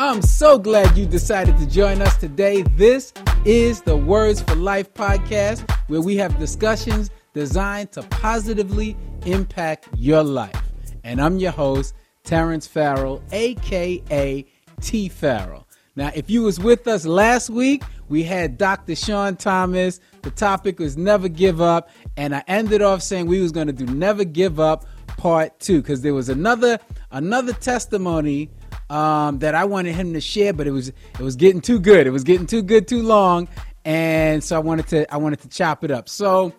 I'm so glad you decided to join us today. This is the Words for Life podcast, where we have discussions designed to positively impact your life. And I'm your host, Terrence Farrell, aka T Farrell. Now, if you was with us last week, we had Dr. Sean Thomas. The topic was never give up, and I ended off saying we was going to do never give up part two because there was another another testimony um, that I wanted him to share, but it was it was getting too good. It was getting too good too long, and so I wanted to I wanted to chop it up. So,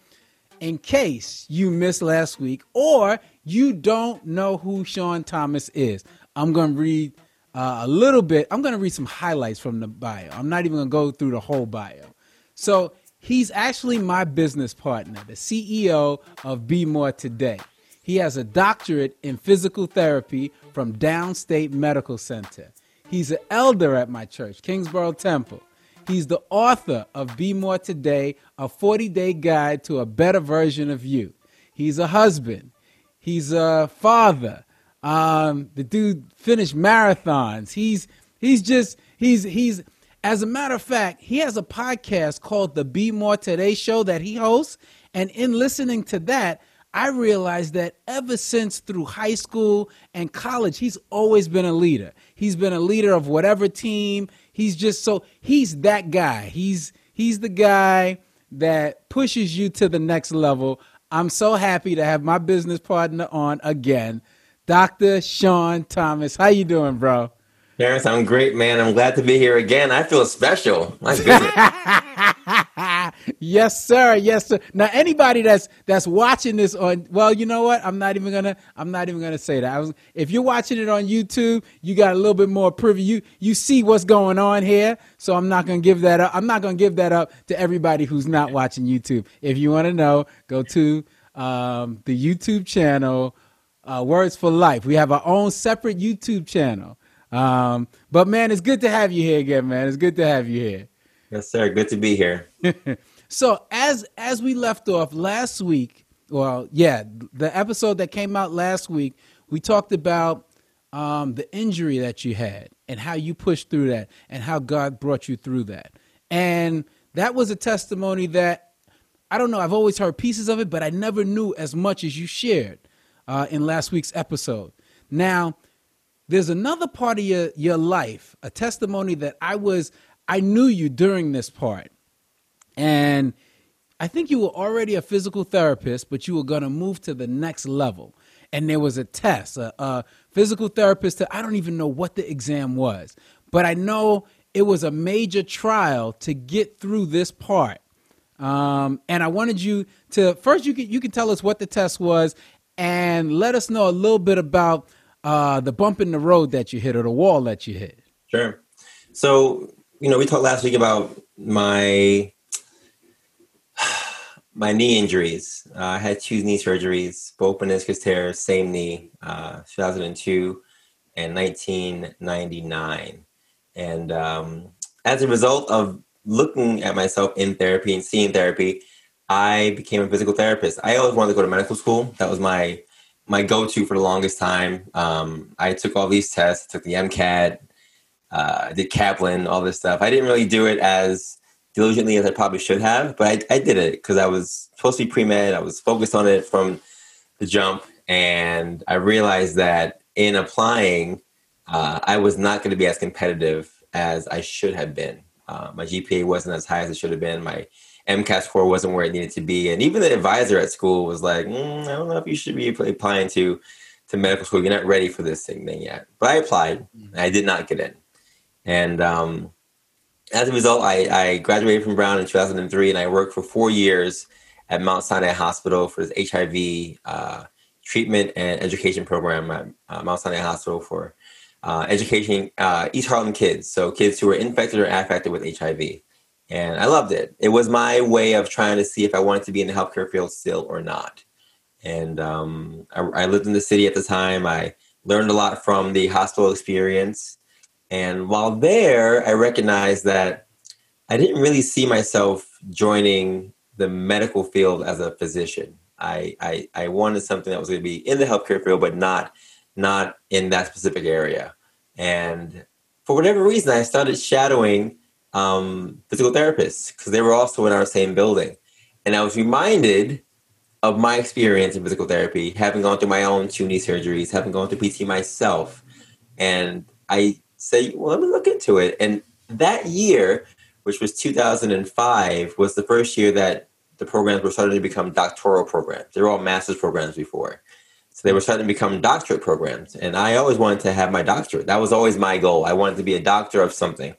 in case you missed last week or you don't know who Sean Thomas is, I'm going to read uh, a little bit. I'm going to read some highlights from the bio. I'm not even going to go through the whole bio. So he's actually my business partner, the CEO of Be More Today. He has a doctorate in physical therapy from Downstate Medical Center. He's an elder at my church, Kingsborough Temple. He's the author of Be More Today, a 40 day guide to a better version of you. He's a husband. He's a father. Um, the dude finished marathons. He's he's just he's he's as a matter of fact, he has a podcast called the Be More Today show that he hosts. And in listening to that, I realized that ever since through high school and college, he's always been a leader. He's been a leader of whatever team. He's just so he's that guy. He's he's the guy that pushes you to the next level. I'm so happy to have my business partner on again. Dr. Sean Thomas. How you doing, bro? Terrence, I'm great, man. I'm glad to be here again. I feel special. My goodness. yes, sir. Yes, sir. Now, anybody that's that's watching this on, well, you know what? I'm not even gonna. I'm not even gonna say that. Was, if you're watching it on YouTube, you got a little bit more privy. You you see what's going on here. So I'm not gonna give that up. I'm not gonna give that up to everybody who's not watching YouTube. If you want to know, go to um, the YouTube channel uh, Words for Life. We have our own separate YouTube channel. Um, but man, it's good to have you here again, man. It's good to have you here. Yes, sir. Good to be here. so as as we left off last week, well, yeah, the episode that came out last week, we talked about um, the injury that you had and how you pushed through that and how God brought you through that. And that was a testimony that I don't know, I've always heard pieces of it, but I never knew as much as you shared uh, in last week's episode. Now, there's another part of your, your life, a testimony that I was, I knew you during this part. And I think you were already a physical therapist, but you were going to move to the next level. And there was a test, a, a physical therapist. I don't even know what the exam was, but I know it was a major trial to get through this part. Um, and I wanted you to first you can you can tell us what the test was, and let us know a little bit about uh, the bump in the road that you hit or the wall that you hit. Sure. So, you know, we talked last week about my my knee injuries. Uh, I had two knee surgeries, both meniscus tears, same knee, uh, 2002 and 1999. And um, as a result of looking at myself in therapy and seeing therapy, I became a physical therapist. I always wanted to go to medical school. That was my my go-to for the longest time. Um, I took all these tests, took the MCAT, uh, did Kaplan, all this stuff. I didn't really do it as diligently as I probably should have, but I, I did it because I was supposed to be pre-med. I was focused on it from the jump, and I realized that in applying, uh, I was not going to be as competitive as I should have been. Uh, my GPA wasn't as high as it should have been. My MCAT score wasn't where it needed to be, and even the advisor at school was like, mm, "I don't know if you should be applying to to medical school. You're not ready for this thing, thing yet." But I applied, mm-hmm. and I did not get in. And um, as a result, I, I, graduated from Brown in 2003, and I worked for four years at Mount Sinai Hospital for this HIV uh, treatment and education program at uh, Mount Sinai Hospital for uh, educating uh, East Harlem kids, so kids who were infected or affected with HIV and I loved it. It was my way of trying to see if I wanted to be in the healthcare field still or not. And um, I, I, lived in the city at the time. I learned a lot from the hospital experience. And while there, I recognized that I didn't really see myself joining the medical field as a physician. I, I, I wanted something that was going to be in the healthcare field, but not not in that specific area. And for whatever reason, I started shadowing um, physical therapists because they were also in our same building. And I was reminded of my experience in physical therapy, having gone through my own two knee surgeries, having gone through PT myself. And I say, well, let me look into it. And that year, which was 2005, was the first year that the programs were starting to become doctoral programs. They were all master's programs before. So they were starting to become doctorate programs. And I always wanted to have my doctorate. That was always my goal. I wanted to be a doctor of something.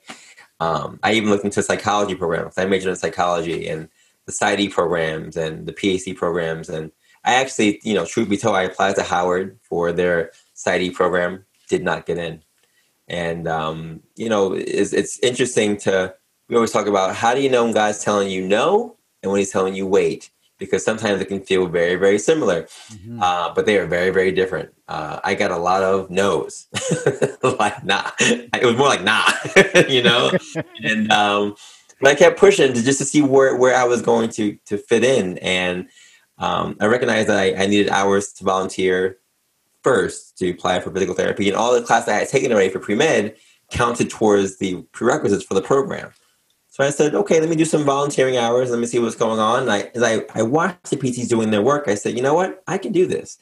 Um, I even looked into psychology programs. I majored in psychology and the PsyD programs and the PhD programs. And I actually, you know, truth be told, I applied to Howard for their PsyD program, did not get in. And, um, you know, it's, it's interesting to, we always talk about how do you know when God's telling you no and when he's telling you wait? Because sometimes it can feel very, very similar, mm-hmm. uh, but they are very, very different. Uh, I got a lot of no's, like nah. It was more like nah, you know. and um, but I kept pushing to just to see where where I was going to to fit in, and um, I recognized that I, I, needed hours to volunteer first to apply for physical therapy, and all the classes I had taken already for pre med counted towards the prerequisites for the program. So I said, okay, let me do some volunteering hours. Let me see what's going on. And I, as I, I watched the PTs doing their work, I said, you know what? I can do this.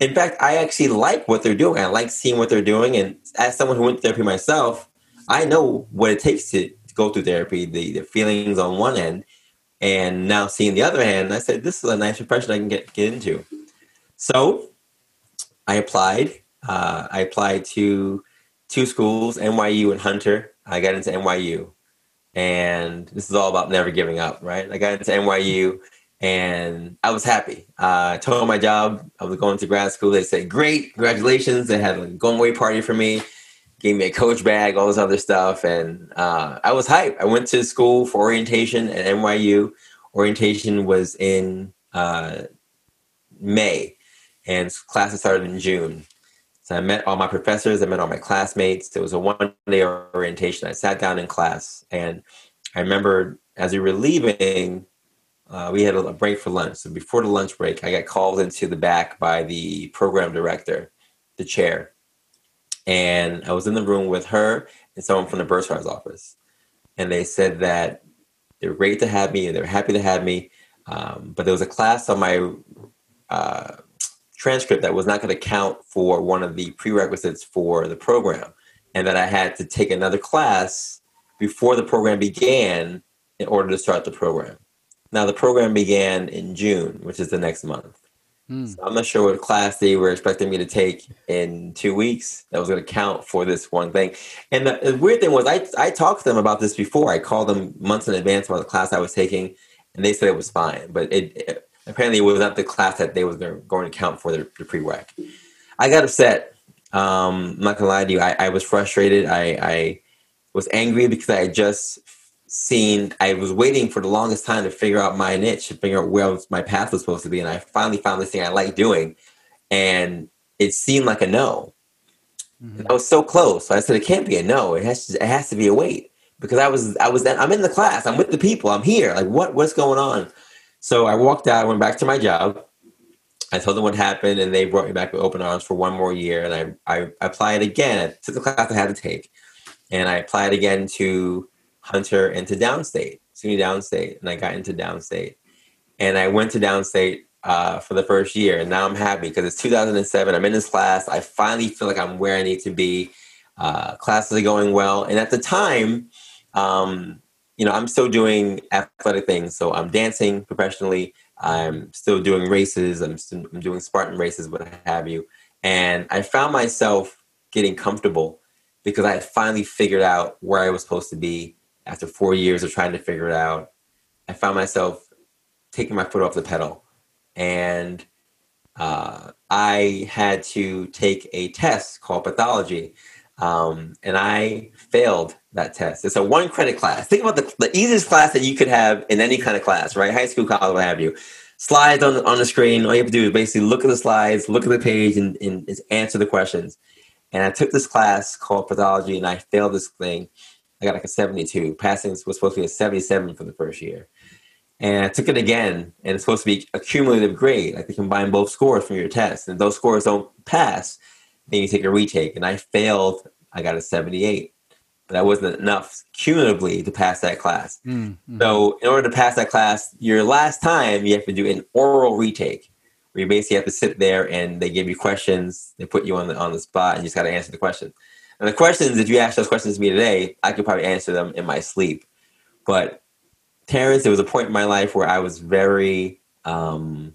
In fact, I actually like what they're doing. I like seeing what they're doing. And as someone who went to therapy myself, I know what it takes to go through therapy, the, the feelings on one end, and now seeing the other hand, I said, this is a nice profession I can get, get into. So I applied. Uh, I applied to two schools, NYU and Hunter. I got into NYU. And this is all about never giving up, right? I got into NYU and I was happy. Uh, I told my job I was going to grad school. They said, Great, congratulations. They had a going away party for me gave me a coach bag, all this other stuff, and uh, I was hyped. I went to school for orientation at NYU. Orientation was in uh, May, and classes started in June. So I met all my professors, I met all my classmates. It was a one day orientation. I sat down in class, and I remember as we were leaving, uh, we had a break for lunch. So before the lunch break, I got called into the back by the program director, the chair and I was in the room with her and someone from the bursar's office, and they said that they're great to have me and they're happy to have me, um, but there was a class on my uh, transcript that was not going to count for one of the prerequisites for the program, and that I had to take another class before the program began in order to start the program. Now the program began in June, which is the next month. Hmm. So I'm not sure what class they were expecting me to take in two weeks that was going to count for this one thing. And the, the, weird thing was, I, I talked to them about this before. I called them months in advance about the class I was taking, and they said it was fine. But it, it apparently it was not the class that they was going to count for the, the prereq. I got upset. Um, I'm not gonna lie to you. I, I was frustrated. I, I was angry because I had just seen I was waiting for the longest time to figure out my niche to figure out where my path was supposed to be and I finally found this thing I like doing and it seemed like a no. Mm-hmm. I was so close. So I said it can't be a no. It has to, it has to be a wait because I was I was I'm in the class. I'm with the people. I'm here. Like what what's going on? So I walked out, went back to my job. I told them what happened and they brought me back with open arms for one more year and I I applied again. I took the class I had to take and I applied again to Hunter and to downstate, SUNY downstate, and I got into downstate. And I went to downstate uh, for the first year, and now I'm happy because it's 2007. I'm in this class. I finally feel like I'm where I need to be. Uh, classes are going well, and at the time, um, you know, I'm still doing athletic things. So I'm dancing professionally. I'm still doing races. I'm, still, I'm doing Spartan races, what have you. And I found myself getting comfortable because I had finally figured out where I was supposed to be after four years of trying to figure it out, I found myself taking my foot off the pedal. And uh, I had to take a test called pathology. Um, and I failed that test. It's a one credit class. Think about the, the easiest class that you could have in any kind of class, right? High school, college, what have you. Slides on the, on the screen. All you have to do is basically look at the slides, look at the page, and, and answer the questions. And I took this class called pathology, and I failed this thing. I got like a 72. Passing was supposed to be a 77 for the first year. And I took it again, and it's supposed to be a cumulative grade. Like they combine both scores from your test, and those scores don't pass, then you take a retake. And I failed. I got a 78, but that wasn't enough cumulatively to pass that class. Mm-hmm. So, in order to pass that class, your last time you have to do an oral retake, where you basically have to sit there and they give you questions. They put you on the on the spot, and you just got to answer the question. And the questions, if you ask those questions to me today, I could probably answer them in my sleep. But Terrence, there was a point in my life where I was very um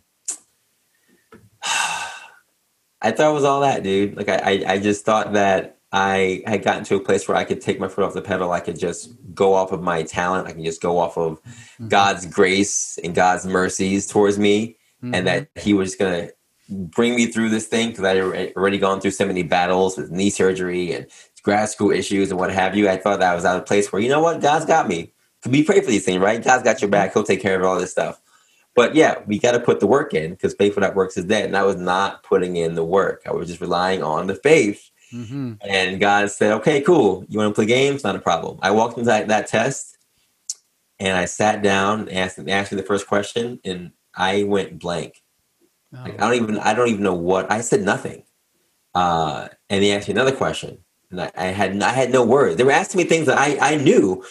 I thought it was all that, dude. Like I, I, I just thought that I had gotten to a place where I could take my foot off the pedal. I could just go off of my talent. I can just go off of mm-hmm. God's grace and God's mercies towards me, mm-hmm. and that He was just gonna bring me through this thing because I had already gone through so many battles with knee surgery and grad school issues and what have you. I thought that I was at a place where you know what, God's got me. Could we pray for these things, right? God's got your back. He'll take care of all this stuff. But yeah, we got to put the work in because faith without works is dead. And I was not putting in the work. I was just relying on the faith. Mm-hmm. And God said, okay, cool. You want to play games? Not a problem. I walked into that, test and I sat down and asked, asked me the first question and I went blank. Oh. Like, I don't even I don't even know what I said nothing. Uh, and he asked me another question, and I, I, had I had no words. They were asking me things that I I knew,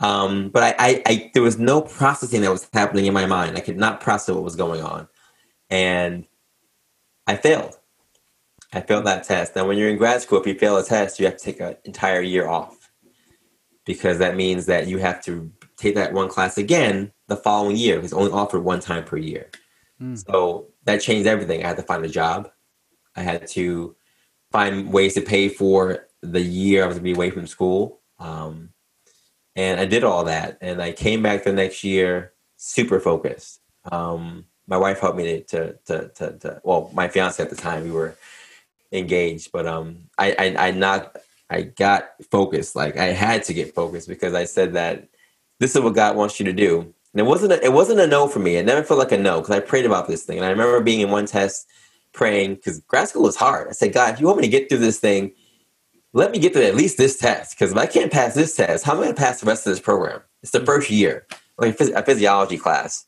um, but I, I, I there was no processing that was happening in my mind. I could not process what was going on, and I failed. I failed that test. Now, when you're in grad school, if you fail a test, you have to take an entire year off because that means that you have to take that one class again the following year because it's only offered one time per year. Mm. So that changed everything. I had to find a job. I had to find ways to pay for the year I was going to be away from school. Um, and I did all that. And I came back the next year super focused. Um, my wife helped me to, to, to, to, well, my fiance at the time, we were engaged, but um, I, I, I not, I got focused. Like I had to get focused because I said that this is what God wants you to do. And it wasn't a, it wasn't a no for me. It never felt like a no because I prayed about this thing. And I remember being in one test praying because grad school was hard. I said, God, if you want me to get through this thing, let me get to at least this test. Because if I can't pass this test, how am I going to pass the rest of this program? It's the first year, like a physiology class.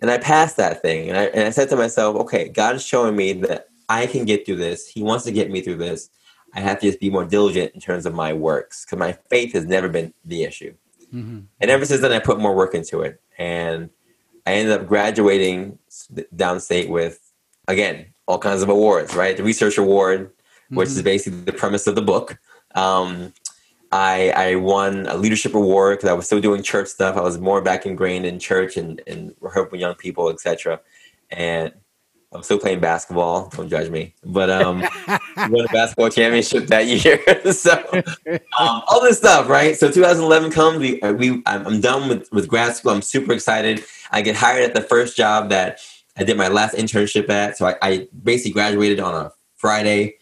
And I passed that thing. And I, and I said to myself, okay, God is showing me that I can get through this. He wants to get me through this. I have to just be more diligent in terms of my works because my faith has never been the issue. Mm-hmm. And ever since then, I put more work into it. And I ended up graduating downstate with, again, all kinds of awards, right? The research award, which mm-hmm. is basically the premise of the book. Um, I, I won a leadership award because I was still doing church stuff. I was more back ingrained in church and, and helping young people, etc. And I'm still playing basketball. Don't judge me, but um, won a basketball championship that year. so um, all this stuff, right? So 2011 comes. We, uh, we I'm done with with grad school. I'm super excited. I get hired at the first job that I did my last internship at. So I, I basically graduated on a Friday.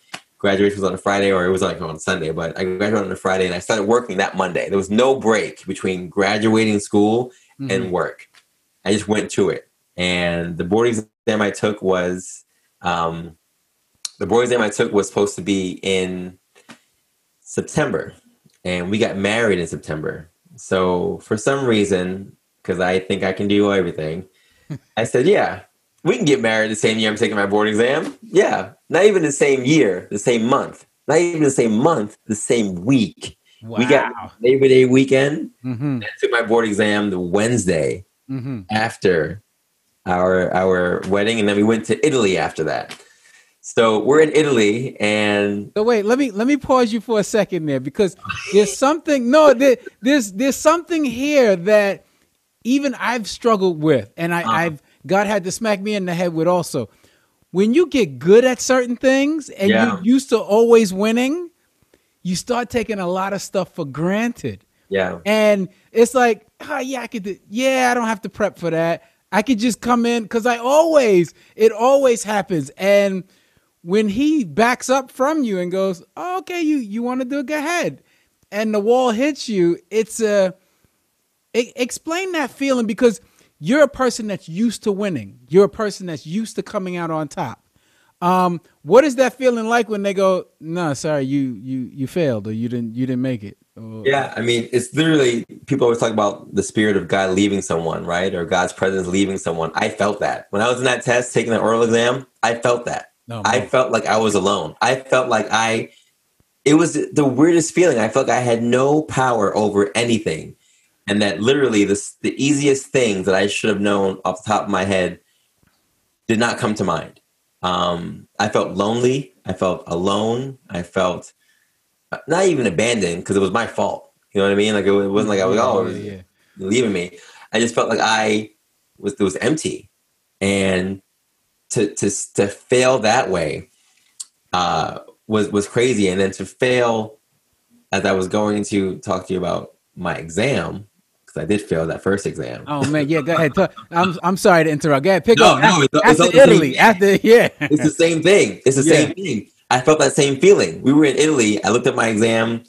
Graduation was on a Friday, or it was like on Sunday. But I graduated on a Friday, and I started working that Monday. There was no break between graduating school mm-hmm. and work. I just went to it, and the board exam I took was um, the board exam I took was supposed to be in September, and we got married in September. So for some reason, because I think I can do everything, I said, "Yeah, we can get married the same year I'm taking my board exam." Yeah, not even the same year, the same month, not even the same month, the same week. Wow. We got Labor Day weekend. Mm-hmm. I took my board exam the Wednesday mm-hmm. after our our wedding, and then we went to Italy after that. So we're in Italy, and so wait, let me let me pause you for a second there because there's something. No, there, there's there's something here that even I've struggled with, and I, uh-huh. I've God had to smack me in the head with also. When you get good at certain things and yeah. you're used to always winning, you start taking a lot of stuff for granted. Yeah. And it's like, oh yeah, I could do, yeah, I don't have to prep for that. I could just come in because I always, it always happens. And when he backs up from you and goes, oh, okay, you you want to do it, go ahead. And the wall hits you, it's a it, explain that feeling because you're a person that's used to winning. You're a person that's used to coming out on top. Um, what is that feeling like when they go, no, sorry, you you you failed or you didn't you didn't make it? Yeah, I mean, it's literally people always talk about the spirit of God leaving someone, right? Or God's presence leaving someone. I felt that when I was in that test, taking the oral exam. I felt that. No, I felt like I was alone. I felt like I. It was the weirdest feeling. I felt like I had no power over anything, and that literally the the easiest things that I should have known off the top of my head did not come to mind. Um, I felt lonely. I felt alone. I felt not even abandoned because it was my fault. You know what I mean? Like it, wasn't like I was oh yeah, leaving me. I just felt like I was it was empty, and to to to fail that way uh, was was crazy. And then to fail as I was going to talk to you about my exam because I did fail that first exam. Oh man, yeah. Go ahead. I'm I'm sorry to interrupt. Go ahead. Pick no, up. No, it's, after Italy. After yeah, it's the same thing. It's the yeah. same thing. I felt that same feeling. We were in Italy. I looked at my exam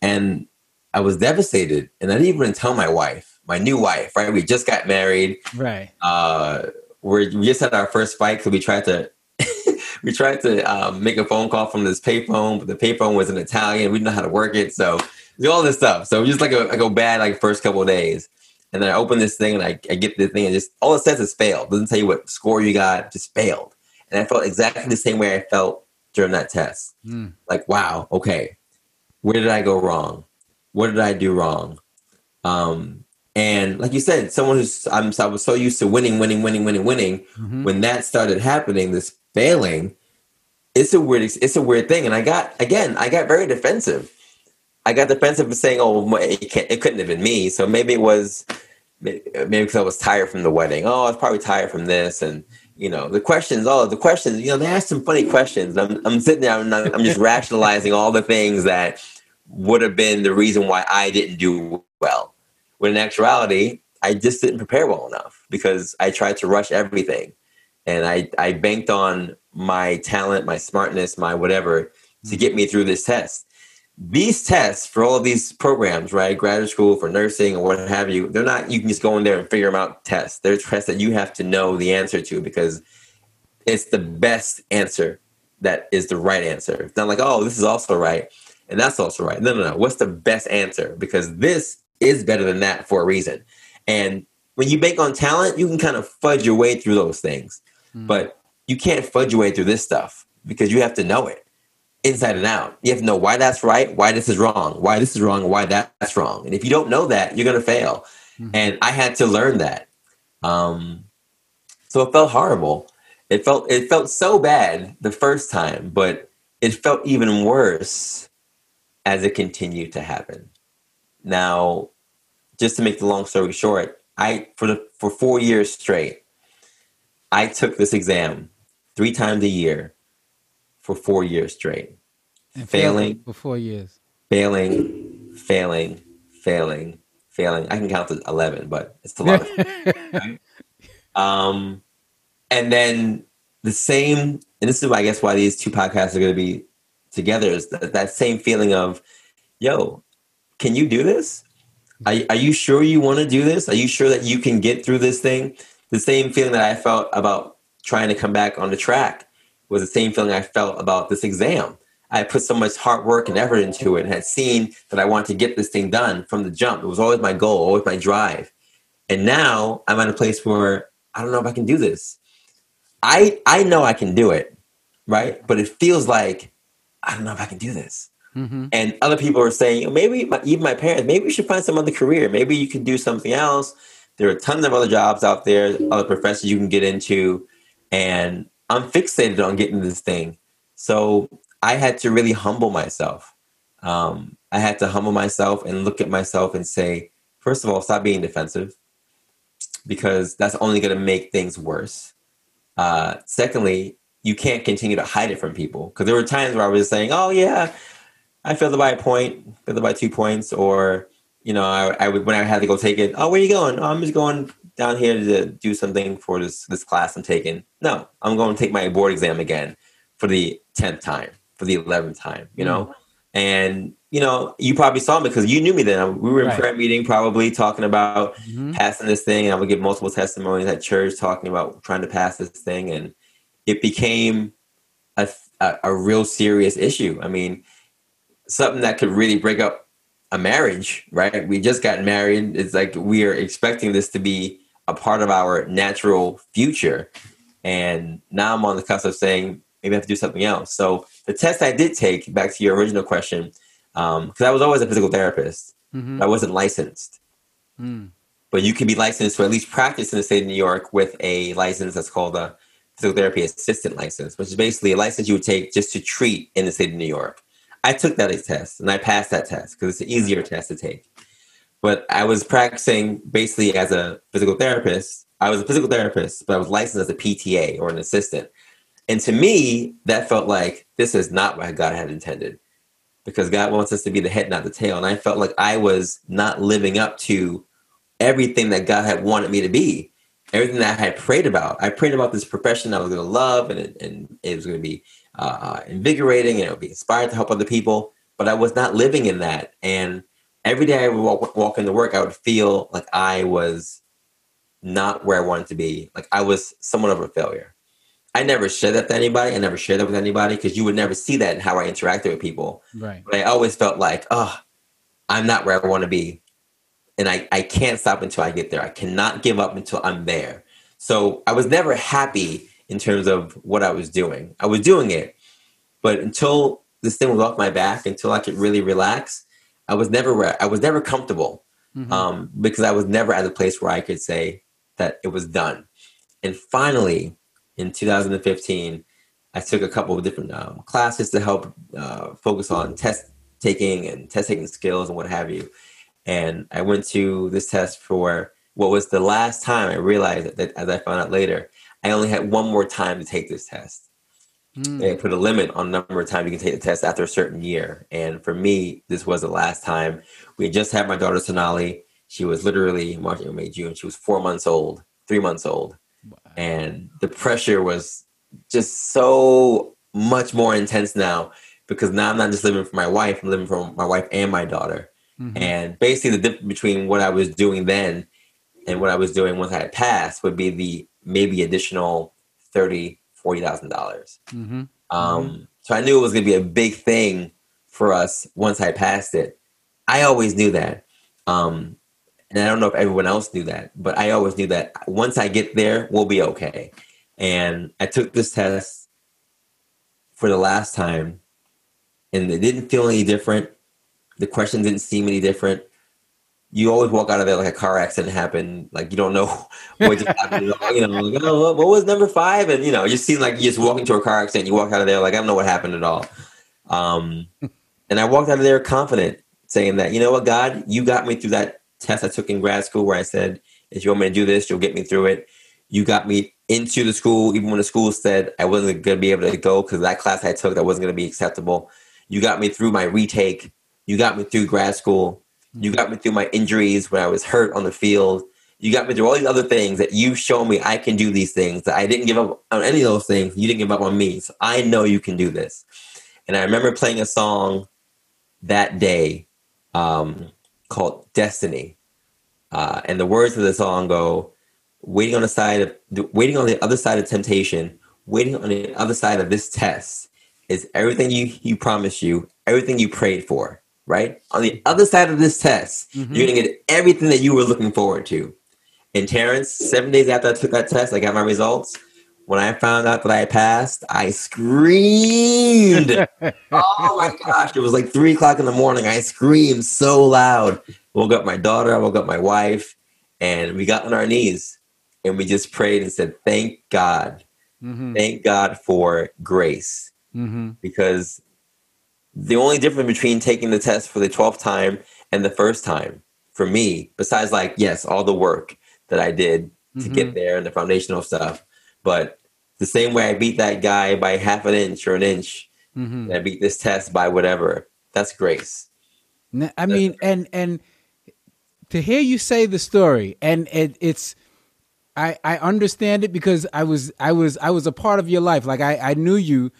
and I was devastated. And I didn't even tell my wife, my new wife, right? We just got married. Right. Uh, we we just had our first fight because we tried to we tried to um, make a phone call from this payphone, but the payphone was in Italian. We didn't know how to work it, so all this stuff. So just like a, like a bad like first couple days, and then I open this thing and I, I get this thing and just all it says is failed. Doesn't tell you what score you got, just failed. And I felt exactly the same way I felt during that test. Mm. Like, wow, okay, where did I go wrong? What did I do wrong? Um, and like you said, someone who's I'm I was so used to winning, winning, winning, winning, winning. Mm-hmm. When that started happening, this failing, it's a weird it's a weird thing. And I got again, I got very defensive. I got defensive for saying, "Oh, it, can't, it couldn't have been me." So maybe it was maybe because I was tired from the wedding. Oh, I was probably tired from this, and you know the questions oh the questions you know they asked some funny questions. I'm, I'm sitting there I'm, I'm just rationalizing all the things that would have been the reason why i didn't do well. When in actuality i just didn't prepare well enough because i tried to rush everything. And i i banked on my talent my smartness my whatever to mm. get me through this test these tests for all of these programs, right? Graduate school for nursing or what have you, they're not, you can just go in there and figure them out tests. They're tests that you have to know the answer to because it's the best answer that is the right answer. It's not like, oh, this is also right and that's also right. No, no, no. What's the best answer? Because this is better than that for a reason. And when you bank on talent, you can kind of fudge your way through those things. Mm. But you can't fudge your way through this stuff because you have to know it inside and out. You have to know why that's right, why this is wrong, why this is wrong, why that's wrong. And if you don't know that, you're going to fail. Mm-hmm. And I had to learn that. Um, so it felt horrible. It felt it felt so bad the first time, but it felt even worse as it continued to happen. Now, just to make the long story short, I for the for 4 years straight, I took this exam 3 times a year for four years straight. And failing for four years. Failing, failing, failing, failing. I can count to eleven, but it's a lot. right? Um, and then the same, and this is, I guess, why these two podcasts are going to be together is that, that same feeling of, yo, can you do this? Are, are you sure you want to do this? Are you sure that you can get through this thing? The same feeling that I felt about trying to come back on the track was the same feeling I felt about this exam. I put so much hard work and effort into it and had seen that I wanted to get this thing done from the jump. It was always my goal, always my drive. And now I'm at a place where I don't know if I can do this. I I know I can do it, right? But it feels like I don't know if I can do this. Mm-hmm. And other people are saying, maybe my, even my parents, maybe you should find some other career. Maybe you can do something else. There are tons of other jobs out there, other professions you can get into. And I'm fixated on getting this thing. So I had to really humble myself. Um, I had to humble myself and look at myself and say, first of all, stop being defensive because that's only going to make things worse. Uh, secondly, you can't continue to hide it from people because there were times where I was saying, "Oh yeah, I failed by a point, failed by two points," or you know, I, I would when I had to go take it. Oh, where are you going? Oh, I'm just going down here to do something for this this class I'm taking. No, I'm going to take my board exam again for the tenth time, for the eleventh time. You know, mm. and you know, you probably saw me because you knew me then. We were in right. prayer meeting, probably talking about mm-hmm. passing this thing, and I would give multiple testimonies at church talking about trying to pass this thing, and it became a, a, a real serious issue. I mean, something that could really break up a marriage, right? We just got married. It's like we are expecting this to be a part of our natural future. And now I'm on the cusp of saying maybe I have to do something else. So the test I did take, back to your original question, because um, I was always a physical therapist, mm-hmm. I wasn't licensed. Mm. But you can be licensed to at least practice in the state of New York with a license that's called a physical therapy assistant license, which is basically a license you would take just to treat in the state of New York. I took that test and I passed that test because it's an easier test to take. But I was practicing basically as a physical therapist. I was a physical therapist, but I was licensed as a PTA or an assistant. And to me, that felt like this is not what God had intended because God wants us to be the head, not the tail. And I felt like I was not living up to everything that God had wanted me to be, everything that I had prayed about. I prayed about this profession I was going to love and it, and it was going to be uh, invigorating and it would be inspired to help other people. But I was not living in that. And every day I would walk, walk into work, I would feel like I was not where I wanted to be. Like I was somewhat of a failure. I never shared that to anybody. I never shared that with anybody because you would never see that in how I interacted with people. Right. But I always felt like, oh, I'm not where I want to be. And I, I can't stop until I get there. I cannot give up until I'm there. So I was never happy in terms of what I was doing. I was doing it, but until this thing was off my back, until I could really relax, I was never I was never comfortable mm-hmm. um, because I was never at a place where I could say that it was done. And finally, in 2015, I took a couple of different um, classes to help uh, focus on test taking and test taking skills and what have you. And I went to this test for what was the last time I realized that, as I found out later, I only had one more time to take this test. Mm. They put a limit on the number of times you can take the test after a certain year. And for me, this was the last time. We had just had my daughter Sonali. She was literally March, April, May, June. She was four months old, three months old. Wow. And the pressure was just so much more intense now because now I'm not just living for my wife, I'm living for my wife and my daughter. Mm-hmm. And basically, the difference between what I was doing then and what I was doing once I had passed would be the maybe additional thirty forty thousand dollars. Mm-hmm. Um, mm-hmm. So I knew it was going to be a big thing for us once I passed it. I always knew that, um, and I don't know if everyone else knew that, but I always knew that once I get there, we'll be okay. And I took this test for the last time, and it didn't feel any different. The question didn't seem any different you always walk out of there like a car accident happened. Like you don't know what just happened. You know, like, oh, what was number five? And you know, you seem like you just walk into a car accident. You walk out of there like I don't know what happened at all. Um, and I walked out of there confident, saying that you know what, God, you got me through that test I took in grad school where I said, if you want me to do this, you'll get me through it. You got me into the school, even when the school said I wasn't going to be able to go because that class I took that wasn't going to be acceptable. You got me through my retake. You got me through grad school you got me through my injuries when I was hurt on the field. You got me through all these other things that you show me I can do these things. That I didn't give up on any of those things. You didn't give up on me. So I know you can do this. And I remember playing a song that day um, called Destiny. Uh, and the words of the song go, waiting on the side of waiting on the other side of temptation, waiting on the other side of this test is everything you you promised you, everything you prayed for right? On the other side of this test, mm-hmm. you're gonna get everything that you were looking forward to. And Terrence, seven days after I took that test, I got my results. When I found out that I passed, I screamed. oh my gosh. It was like three o'clock in the morning. I screamed so loud. Woke up my daughter, I woke up my wife, and we got on our knees and we just prayed and said, Thank God. Mm-hmm. Thank God for grace. Mm-hmm. Because the only difference between taking the test for the 12th time and the first time for me, besides like, yes, all the work that I did to mm-hmm. get there and the foundational stuff, but the same way I beat that guy by half an inch or an inch, mm-hmm. I beat this test by whatever. That's grace. I mean, and and to hear you say the story, and it, it's, I I understand it because I was I was I was a part of your life. Like I I knew you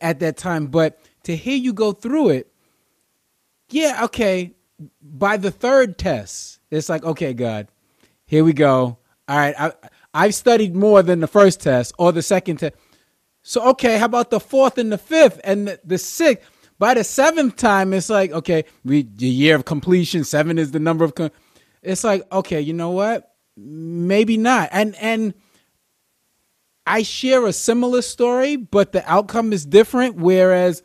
at that time, but to hear you go through it, yeah, okay. By the third test, it's like, okay, God, here we go. All right, I I've studied more than the first test or the second test. So okay, how about the fourth and the fifth and the, the sixth? By the seventh time, it's like, okay, we the year of completion, seven is the number of. Com- it's like, okay, you know what? Maybe not. And and I share a similar story, but the outcome is different. Whereas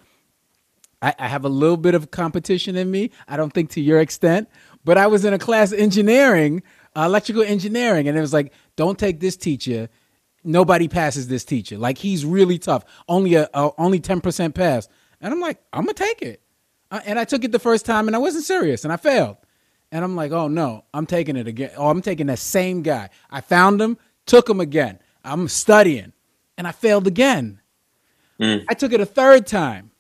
I, I have a little bit of competition in me. I don't think to your extent, but I was in a class engineering, uh, electrical engineering, and it was like, don't take this teacher nobody passes this teacher. Like he's really tough. Only a, a only ten percent pass, and I'm like, I'm gonna take it. Uh, and I took it the first time, and I wasn't serious, and I failed. And I'm like, oh no, I'm taking it again. Oh, I'm taking that same guy. I found him, took him again. I'm studying, and I failed again. Mm. I took it a third time,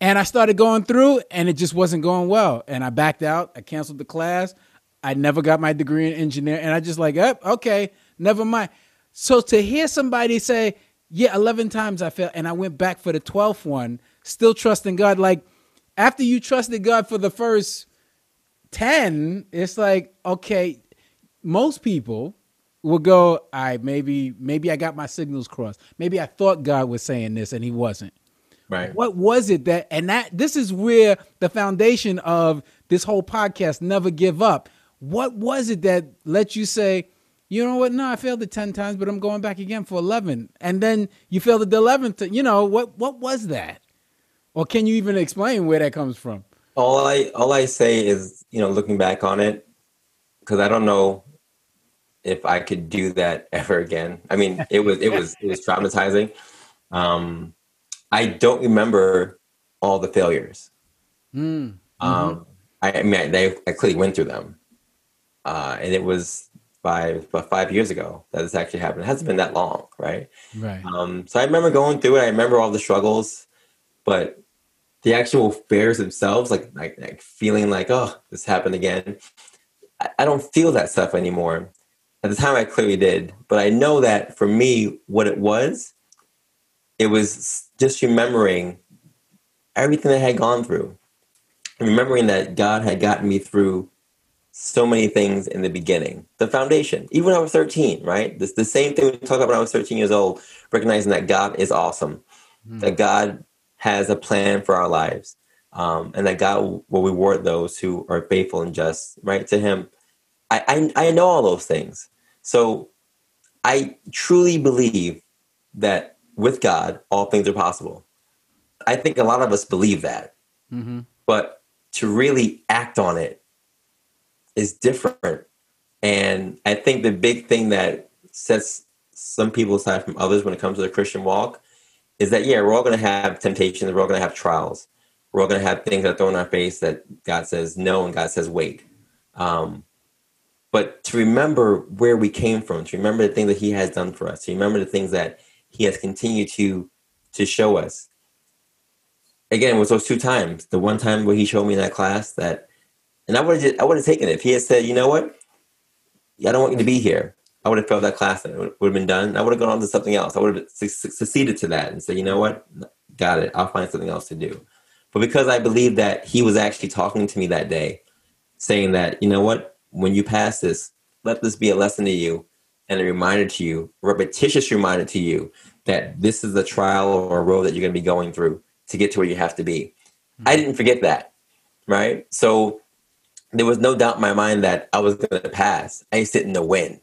and I started going through, and it just wasn't going well. And I backed out. I canceled the class. I never got my degree in engineering, and I just like, oh, okay, never mind. So to hear somebody say, yeah, 11 times I failed, and I went back for the 12th one, still trusting God, like after you trusted God for the first 10, it's like, okay, most people will go, all right, maybe, maybe I got my signals crossed. Maybe I thought God was saying this and he wasn't. Right. What was it that, and that, this is where the foundation of this whole podcast, Never Give Up. What was it that let you say, you know what? No, I failed it 10 times, but I'm going back again for 11. And then you failed it the 11th. You know, what what was that? Or can you even explain where that comes from? All I all I say is, you know, looking back on it cuz I don't know if I could do that ever again. I mean, it was it was it was traumatizing. Um I don't remember all the failures. Mm. Um I, I mean, I, I clearly went through them. Uh, and it was five about five years ago that this actually happened. It hasn't been that long, right? Right. Um, so I remember going through it. I remember all the struggles, but the actual fears themselves, like like, like feeling like, oh, this happened again. I, I don't feel that stuff anymore. At the time, I clearly did, but I know that for me, what it was, it was just remembering everything I had gone through, remembering that God had gotten me through so many things in the beginning. The foundation, even when I was 13, right? This the same thing we talked about when I was 13 years old, recognizing that God is awesome, mm. that God has a plan for our lives, um, and that God will reward those who are faithful and just, right? To Him, I, I, I know all those things. So I truly believe that with God, all things are possible. I think a lot of us believe that, mm-hmm. but to really act on it is different. And I think the big thing that sets some people aside from others when it comes to the Christian walk is that, yeah, we're all going to have temptations, we're all going to have trials, we're all going to have things that are thrown in our face that God says no and God says wait. Um, but to remember where we came from, to remember the things that He has done for us, to remember the things that He has continued to to show us. Again, was those two times. The one time where He showed me in that class that and I would have I would have taken it if he had said, you know what, I don't want you to be here. I would have failed that class and it would have been done. I would have gone on to something else. I would have succeeded to that and said, you know what, got it. I'll find something else to do. But because I believe that he was actually talking to me that day, saying that, you know what, when you pass this, let this be a lesson to you and a reminder to you, a repetitious reminder to you that this is a trial or a road that you're going to be going through to get to where you have to be. Mm-hmm. I didn't forget that, right? So there was no doubt in my mind that I was going to pass. I just didn't know when.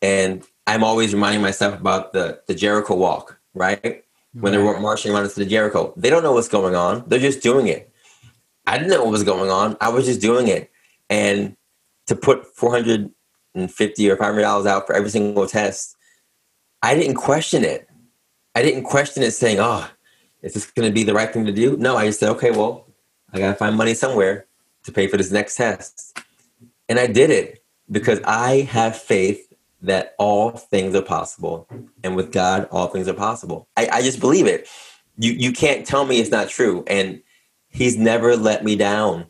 And I'm always reminding myself about the, the Jericho walk, right? When they're marching around to the Jericho. They don't know what's going on. They're just doing it. I didn't know what was going on. I was just doing it. And to put 450 or $500 out for every single test, I didn't question it. I didn't question it saying, oh, is this going to be the right thing to do? No, I just said, okay, well, I got to find money somewhere to pay for this next test. And I did it because I have faith that all things are possible. And with God, all things are possible. I, I just believe it. You, you can't tell me it's not true. And He's never let me down.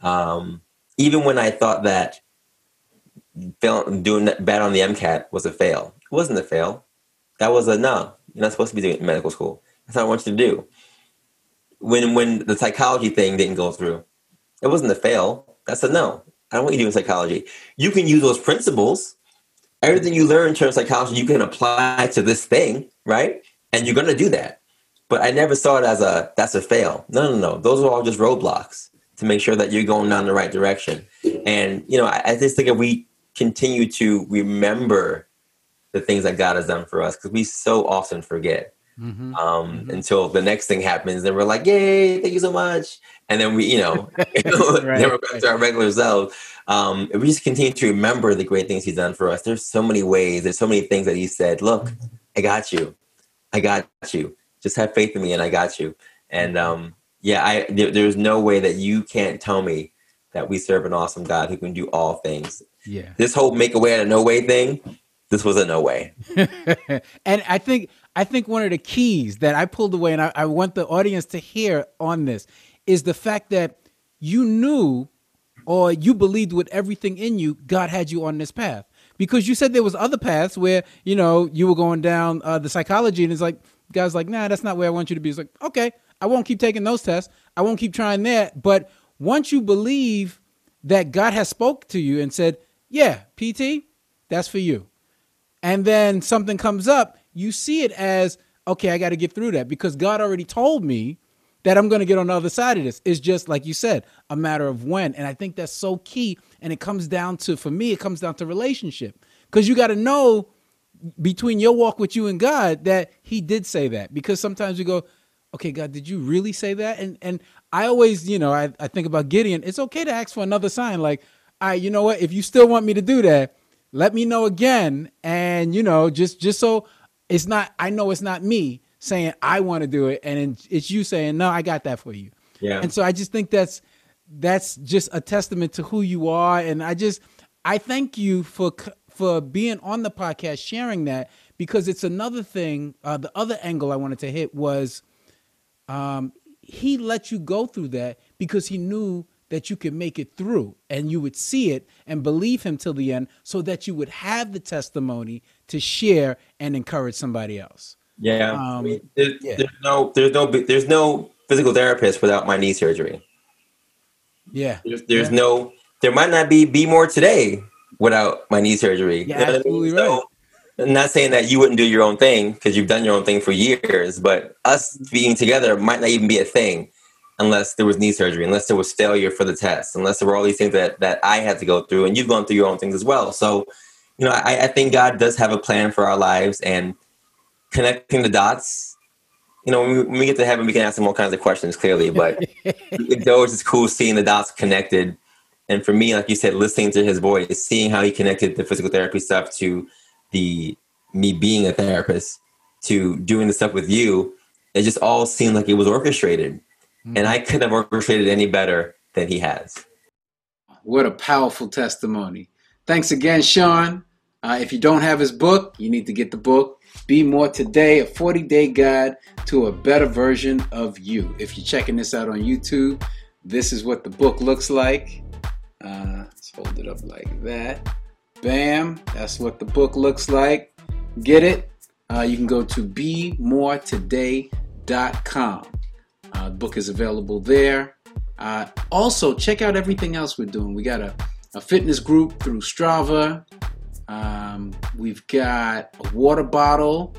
Um, even when I thought that doing that bad on the MCAT was a fail, it wasn't a fail. That was a no. You're not supposed to be doing medical school. That's not what I want you to do. When when the psychology thing didn't go through, it wasn't a fail. That's a no. I don't want you doing psychology. You can use those principles. Everything you learn in terms of psychology, you can apply to this thing, right? And you're going to do that. but I never saw it as a that's a fail. No, no, no. Those are all just roadblocks to make sure that you're going down the right direction. And you know, I, I just think if we continue to remember the things that God has done for us, because we so often forget. Mm-hmm. Um, mm-hmm. until the next thing happens, and we're like, "Yay! Thank you so much!" And then we, you know, right, then we're back to our regular selves. Um, if we just continue to remember the great things He's done for us, there's so many ways. There's so many things that He said. Look, I got you. I got you. Just have faith in me, and I got you. And um, yeah, I there, there's no way that you can't tell me that we serve an awesome God who can do all things. Yeah. This whole make a way out of no way thing, this was a no way. and I think I think one of the keys that I pulled away, and I, I want the audience to hear on this, is the fact that you knew or you believed with everything in you, God had you on this path. Because you said there was other paths where, you know, you were going down uh, the psychology and it's like, God's like, nah, that's not where I want you to be. It's like, okay, I won't keep taking those tests. I won't keep trying that. But once you believe that God has spoke to you and said, yeah, PT, that's for you. And then something comes up, you see it as, okay, I got to get through that because God already told me that I'm going to get on the other side of this. It's just, like you said, a matter of when. And I think that's so key. And it comes down to, for me, it comes down to relationship because you got to know between your walk with you and God that He did say that. Because sometimes you go, okay, God, did you really say that? And and I always, you know, I, I think about Gideon. It's okay to ask for another sign. Like, all right, you know what? If you still want me to do that, let me know again. And you know, just just so it's not I know it's not me saying I want to do it and it's you saying no, I got that for you. Yeah. And so I just think that's that's just a testament to who you are and I just I thank you for for being on the podcast sharing that because it's another thing uh, the other angle I wanted to hit was um, he let you go through that because he knew that you could make it through and you would see it and believe him till the end so that you would have the testimony to share and encourage somebody else. Yeah. Um, I mean, there's, yeah. there's, no there's no there's no physical therapist without my knee surgery. Yeah. There's, there's yeah. no there might not be be more today without my knee surgery. Yeah, you know absolutely I mean? right. I'm not saying that you wouldn't do your own thing because you've done your own thing for years, but us being together might not even be a thing unless there was knee surgery, unless there was failure for the test, unless there were all these things that that I had to go through, and you've gone through your own things as well. So, you know, I, I think God does have a plan for our lives, and connecting the dots. You know, when we, when we get to heaven, we can ask him all kinds of questions, clearly, but it's always just cool seeing the dots connected. And for me, like you said, listening to his voice, seeing how he connected the physical therapy stuff to the me being a therapist to doing the stuff with you, it just all seemed like it was orchestrated And I couldn't have orchestrated any better than he has. What a powerful testimony. Thanks again, Sean. Uh, if you don't have his book, you need to get the book. Be More Today, a 40 day guide to a better version of you. If you're checking this out on YouTube, this is what the book looks like. Uh, let's hold it up like that. Bam, that's what the book looks like. Get it? Uh, you can go to be more bemoretoday.com. Uh, book is available there. Uh, also, check out everything else we're doing. We got a, a fitness group through Strava. Um, we've got a water bottle,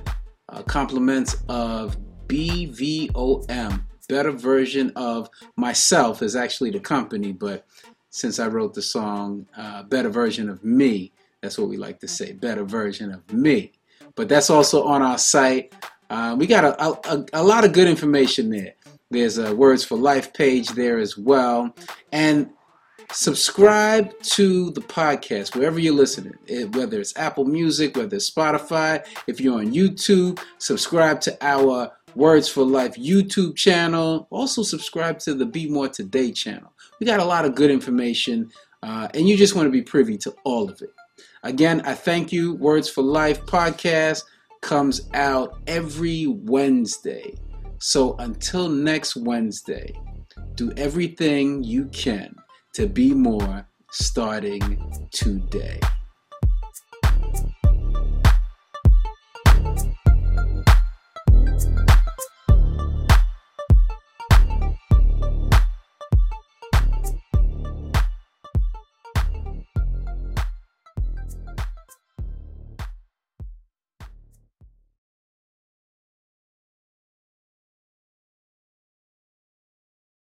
uh, compliments of BVOM, better version of myself is actually the company, but since I wrote the song, uh, better version of me, that's what we like to say, better version of me. But that's also on our site. Uh, we got a, a, a lot of good information there. There's a Words for Life page there as well. And subscribe to the podcast wherever you're listening, whether it's Apple Music, whether it's Spotify. If you're on YouTube, subscribe to our Words for Life YouTube channel. Also, subscribe to the Be More Today channel. We got a lot of good information, uh, and you just want to be privy to all of it. Again, I thank you. Words for Life podcast comes out every Wednesday. So until next Wednesday, do everything you can to be more starting today.